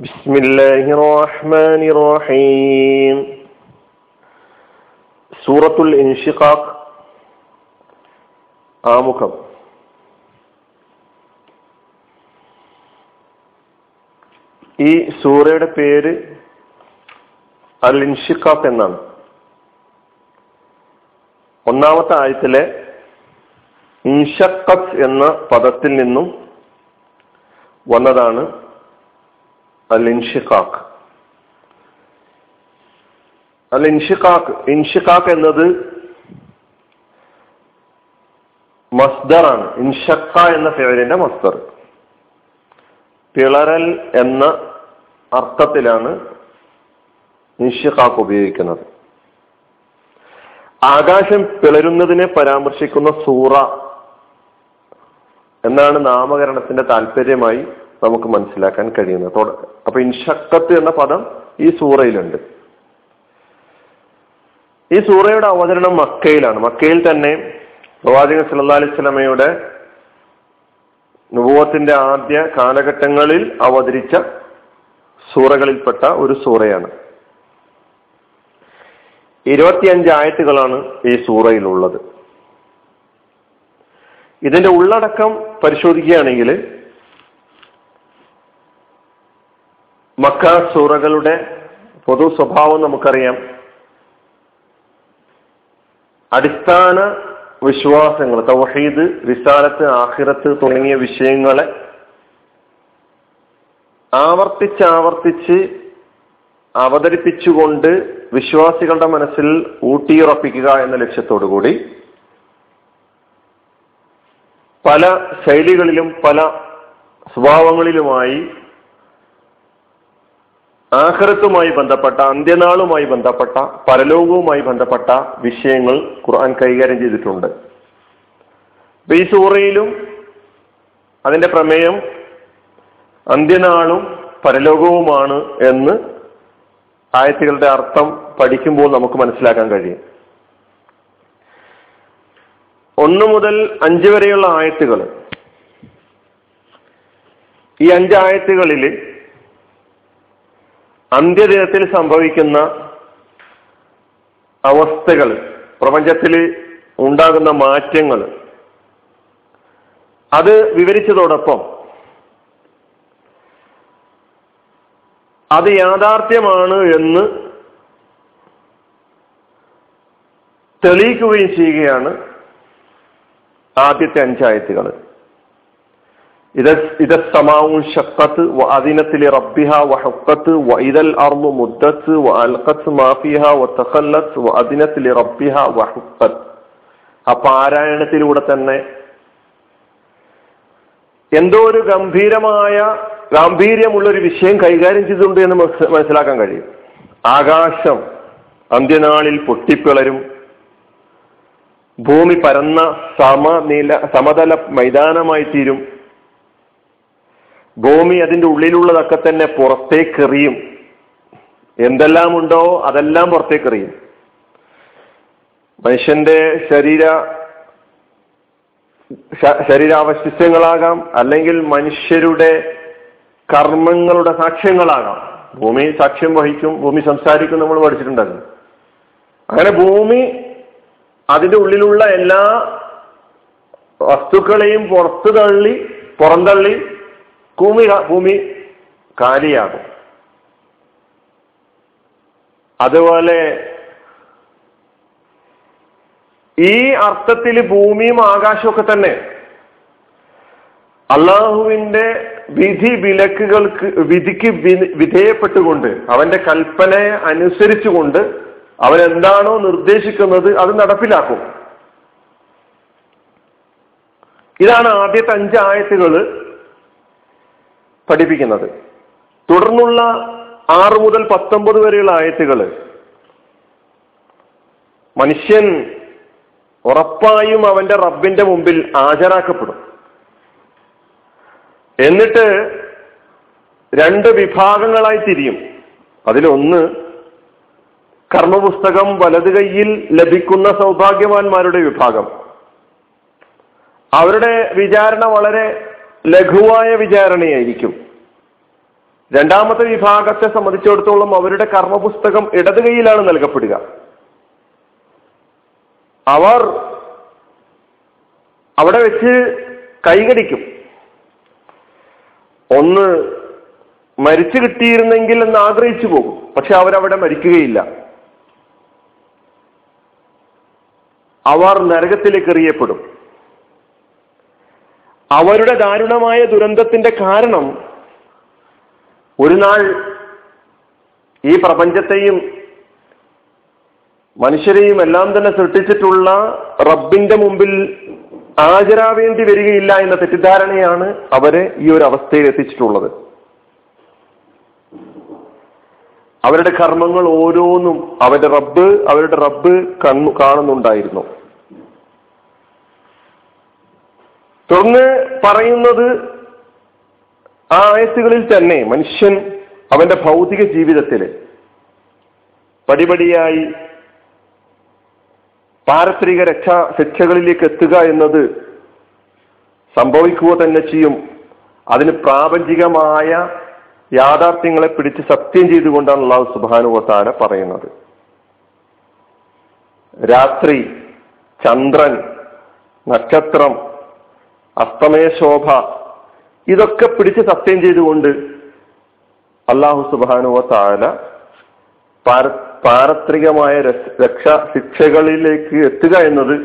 بسم الله الرحمن الرحيم സൂറത്തുൽ ഇൻഷിഖാഖ് ആമുഖം ഈ സൂറയുടെ പേര് അൽ ഇൻഷിഖാഖ് എന്നാണ് ഒന്നാമത്തെ ആയത്തിലെ ഇൻഷക്കത്ത് എന്ന പദത്തിൽ നിന്നും വന്നതാണ് അൽ ഇൻഷിഖാഖ് അൽ ഇൻഷിഖാഖ് ഇൻഷിഖാഖ് എന്നത് മസ്ദറാണ് ഇൻഷക്ക എന്ന പേരിന്റെ മസ്ദർ. പിളരൽ എന്ന അർത്ഥത്തിലാണ് ഇൻഷിഖാഖ് ഉപയോഗിക്കുന്നത്. ആകാശം പിളരുന്നതിനെ പരാമർശിക്കുന്ന സൂറ എന്നാണ് നാമകരണത്തിന്റെ താല്പര്യമായി നമുക്ക് മനസ്സിലാക്കാൻ കഴിയുന്നത് അപ്പൊ ഇൻഷക്കത്ത് എന്ന പദം ഈ സൂറയിലുണ്ട്. ഈ സൂറയുടെ അവതരണം മക്കയിലാണ്. മക്കയിൽ തന്നെ പ്രവാചകൻ സല്ലാ അലൈഹി സ്വലമയുടെ നുപൂവത്തിന്റെ ആദ്യ കാലഘട്ടങ്ങളിൽ അവതരിച്ച സൂറകളിൽപ്പെട്ട ഒരു സൂറയാണ്. ഇരുപത്തിയഞ്ച് ആയത്തുകളാണ് ഈ സൂറയിലുള്ളത്. ഇതിന്റെ ഉള്ളടക്കം പരിശോധിക്കുകയാണെങ്കിൽ മക്ക സൂറകളുടെ പൊതു സ്വഭാവം നമുക്കറിയാം. അടിസ്ഥാന വിശ്വാസങ്ങൾ തൗഹീദ് റിസാലത്ത് ആഹിറത്ത് തുടങ്ങിയ വിഷയങ്ങളെ ആവർത്തിച്ചാവർത്തിച്ച് അവതരിപ്പിച്ചുകൊണ്ട് വിശ്വാസികളുടെ മനസ്സിൽ ഊട്ടിയുറപ്പിക്കുക എന്ന ലക്ഷ്യത്തോടു കൂടി പല ശൈലികളിലും പല സ്വഭാവങ്ങളിലുമായി ആഹ്റത്തുമായി ബന്ധപ്പെട്ട അന്ത്യനാളുമായി ബന്ധപ്പെട്ട പരലോകവുമായി ബന്ധപ്പെട്ട വിഷയങ്ങൾ ഖുർആൻ കൈകാര്യം ചെയ്തിട്ടുണ്ട്. അപ്പൊ ഈ സൂറയിലും അതിന്റെ പ്രമേയം അന്ത്യനാളും പരലോകവുമാണ് എന്ന് ആയത്തുകളുടെ അർത്ഥം പഠിക്കുമ്പോൾ നമുക്ക് മനസ്സിലാക്കാൻ കഴിയും. ഒന്ന് മുതൽ അഞ്ച് വരെയുള്ള ആയത്തുകൾ. ഈ അഞ്ചായത്തുകളിൽ അന്ത്യദിനത്തിൽ സംഭവിക്കുന്ന അവസ്ഥകൾ പ്രപഞ്ചത്തിൽ ഉണ്ടാകുന്ന മാറ്റങ്ങൾ അത് വിവരിച്ചതോടൊപ്പം അത് യാഥാർത്ഥ്യമാണ് എന്ന് തെളിയിക്കുകയും ചെയ്യുകയാണ് ആദ്യത്തെ അഞ്ചായത്തുകൾ. ആ പാരായണത്തിലൂടെ തന്നെ എന്തോ ഒരു ഗംഭീരമായ ഗാംഭീര്യമുള്ള ഒരു വിഷയം കൈകാര്യം ചെയ്തിട്ടുണ്ട് എന്ന് മനസ്സിലാക്കാൻ കഴിയും. ആകാശം അന്ത്യനാളിൽ പൊട്ടിപ്പിളരും. ഭൂമി പരന്ന സമനില സമതല മൈതാനമായി തീരും. ഭൂമി അതിന്റെ ഉള്ളിലുള്ളതൊക്കെ തന്നെ പുറത്തേക്കെറിയും. എന്തെല്ലാം ഉണ്ടോ അതെല്ലാം പുറത്തേക്കെറിയും. മനുഷ്യന്റെ ശരീര ശരീരാവശിഷ്ടങ്ങളാകാം അല്ലെങ്കിൽ മനുഷ്യരുടെ കർമ്മങ്ങളുടെ സാക്ഷ്യങ്ങളാകാം. ഭൂമി സാക്ഷ്യം വഹിക്കും ഭൂമി സംസാരിക്കും നമ്മൾ പഠിച്ചിട്ടുണ്ടല്ലോ. അങ്ങനെ ഭൂമി അതിന്റെ ഉള്ളിലുള്ള എല്ലാ വസ്തുക്കളെയും പുറത്തു തള്ളി പുറന്തള്ളി ഭൂമി ഭൂമി കാലിയാകും. അതുപോലെ ഈ അർത്ഥത്തിൽ ഭൂമിയും ആകാശമൊക്കെ തന്നെ അള്ളാഹുവിന്റെ വിധി വിലക്കുകൾക്ക് വിധിക്ക് വിധേയപ്പെട്ടുകൊണ്ട് അവന്റെ കൽപ്പനയെ അനുസരിച്ചുകൊണ്ട് അവൻ എന്താണോ നിർദ്ദേശിക്കുന്നത് അത് നടപ്പിലാക്കും. ഇതാണ് ആദ്യത്തെ അഞ്ച് ആയത്തുകൾ പഠിപ്പിക്കുന്നത്. തുടർന്നുള്ള ആറ് മുതൽ പത്തൊമ്പത് വരെയുള്ള ആയത്തുകൾ മനുഷ്യൻ ഉറപ്പായും അവന്റെ റബ്ബിന്റെ മുമ്പിൽ ഹാജരാക്കപ്പെടും. എന്നിട്ട് രണ്ട് വിഭാഗങ്ങളായി തിരിയും. അതിലൊന്ന് കർമ്മപുസ്തകം വലത് കൈയിൽ ലഭിക്കുന്ന സൗഭാഗ്യവാന്മാരുടെ വിഭാഗം. അവരുടെ വിചാരണ വളരെ ലഘുവായ വിചാരണയായിരിക്കും. രണ്ടാമത്തെ വിഭാഗത്തെ സംബന്ധിച്ചിടത്തോളം അവരുടെ കർമ്മപുസ്തകം ഇടത് കൈയിലാണ് നൽകപ്പെടുക. അവർ അവിടെ വെച്ച് കൈകടിക്കും. ഒന്ന് മരിച്ചു കിട്ടിയിരുന്നെങ്കിൽ എന്ന് ആഗ്രഹിച്ചു പോകും പക്ഷെ അവരവിടെ മരിക്കുകയില്ല. അവർ നരകത്തിലേക്ക് എറിയപ്പെടും. അവരുടെ ദാരുണമായ ദുരന്തത്തിന്റെ കാരണം ഒരു നാൾ ഈ പ്രപഞ്ചത്തെയും മനുഷ്യരെയും എല്ലാം തന്നെ സൃഷ്ടിച്ചിട്ടുള്ള റബ്ബിന്റെ മുമ്പിൽ ഹാജരാവേണ്ടി വരികയില്ല എന്ന തെറ്റിദ്ധാരണയാണ് അവരെ ഈ ഒരു അവസ്ഥയിൽ എത്തിച്ചിട്ടുള്ളത്. അവരുടെ കർമ്മങ്ങൾ ഓരോന്നും അവരുടെ റബ്ബ് അവരുടെ റബ്ബ് കണ്ണു കാണുന്നുണ്ടായിരുന്നു. തുടർന്ന് പറയുന്നത് ആ ആയത്തുകളിൽ തന്നെ മനുഷ്യൻ അവന്റെ ഭൗതിക ജീവിതത്തിൽ പടിപടിയായി പാരത്രിക രക്ഷാ ശിക്ഷകളിലേക്ക് എത്തുക എന്നത് സംഭവിക്കുക തന്നെ ചെയ്യും. അതിന് പ്രാപഞ്ചികമായ യാഥാർത്ഥ്യങ്ങളെ പിടിച്ച് സത്യം ചെയ്തുകൊണ്ടാണ് അള്ളാഹു സുബാനുവത്താര പറയുന്നത്. രാത്രി ചന്ദ്രൻ നക്ഷത്രം അസ്തമയ ശോഭ. ഇതൊക്കെ പിടിച്ച് സത്യം ചെയ്തുകൊണ്ട് അള്ളാഹു സുബാനുവ താല പാരത്രികമായ രക്ഷ ശിക്ഷകളിലേക്ക് എത്തുക എന്നത്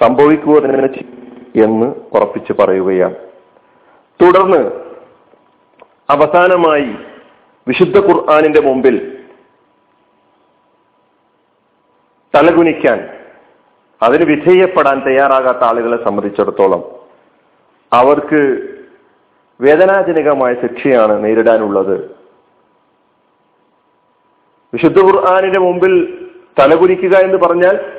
സംഭവിക്കുക തന്നെ എന്ന് ഉറപ്പിച്ച് പറയുകയാണ്. തുടർന്ന് അവസാനമായി വിശുദ്ധ ഖുർആാനിന്റെ മുമ്പിൽ തലകുനിക്കാൻ അതിന് വിധേയപ്പെടാൻ തയ്യാറാകാത്ത ആളുകളെ സംബന്ധിച്ചിടത്തോളം അവർക്ക് വേദനാജനകമായ ശിക്ഷയാണ് നേരിടാനുള്ളത്. വിശുദ്ധ ഖുർആാനിന്റെ മുമ്പിൽ തലകുനിക്കുക എന്ന് പറഞ്ഞാൽ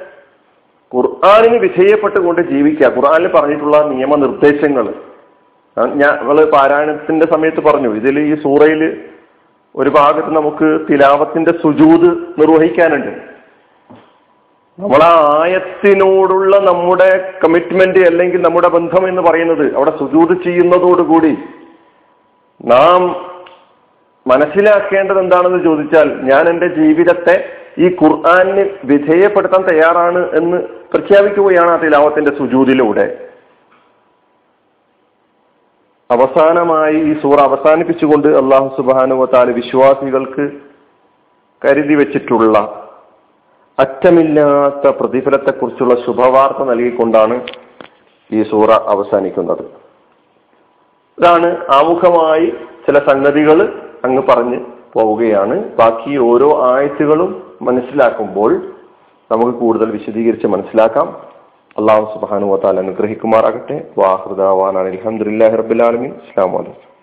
ഖുർആാനിന് വിധേയപ്പെട്ടുകൊണ്ട് ജീവിക്കുക. ഖുർആാനിൽ പറഞ്ഞിട്ടുള്ള നിയമനിർദ്ദേശങ്ങൾ. ഞങ്ങൾ പാരായണത്തിന്റെ സമയത്ത് പറഞ്ഞു ഇതിൽ ഈ സൂറയിൽ ഒരു ഭാഗത്ത് നമുക്ക് തിലാവത്തിന്റെ സുജൂത് നിർവഹിക്കാനുണ്ട്. നമ്മൾ ആ ആയത്തിനോടുള്ള നമ്മുടെ കമ്മിറ്റ്മെന്റ് അല്ലെങ്കിൽ നമ്മുടെ ബന്ധം എന്ന് പറയുന്നത് അവിടെ സുജൂത് ചെയ്യുന്നതോടുകൂടി നാം മനസ്സിലാക്കേണ്ടത് എന്താണെന്ന് ചോദിച്ചാൽ ഞാൻ എന്റെ ജീവിതത്തെ ഈ ഖുർആാനിന് വിധേയപ്പെടുത്താൻ തയ്യാറാണ് എന്ന് പ്രഖ്യാപിക്കുകയാണ് ആ തിലാവത്തിന്റെ സുജൂതിലൂടെ അവസാനമായി ഈ സൂറ അവസാനിപ്പിച്ചുകൊണ്ട് അള്ളാഹു സുബാനുവത്താൽ വിശ്വാസികൾക്ക് കരുതി വെച്ചിട്ടുള്ള അറ്റമില്ലാത്ത പ്രതിഫലത്തെക്കുറിച്ചുള്ള ശുഭവാർത്ത നൽകിക്കൊണ്ടാണ് ഈ സൂറ അവസാനിക്കുന്നത്. ഇതാണ് ആമുഖമായി ചില സംഗതികൾ അങ്ങ് പറഞ്ഞ് പോവുകയാണ്. ബാക്കി ഓരോ ആയത്തുകളും മനസ്സിലാക്കുമ്പോൾ നമുക്ക് കൂടുതൽ വിശദീകരിച്ച് മനസ്സിലാക്കാം. അള്ളാഹു സുബാനു വാത്താൽ അനുഗ്രഹിക്കുമാറാകട്ടെ. വാഹൃദാവാനാണ് അലഹമുല്ലാ റബുലാലമി അസ്ലാം വലൈക്കും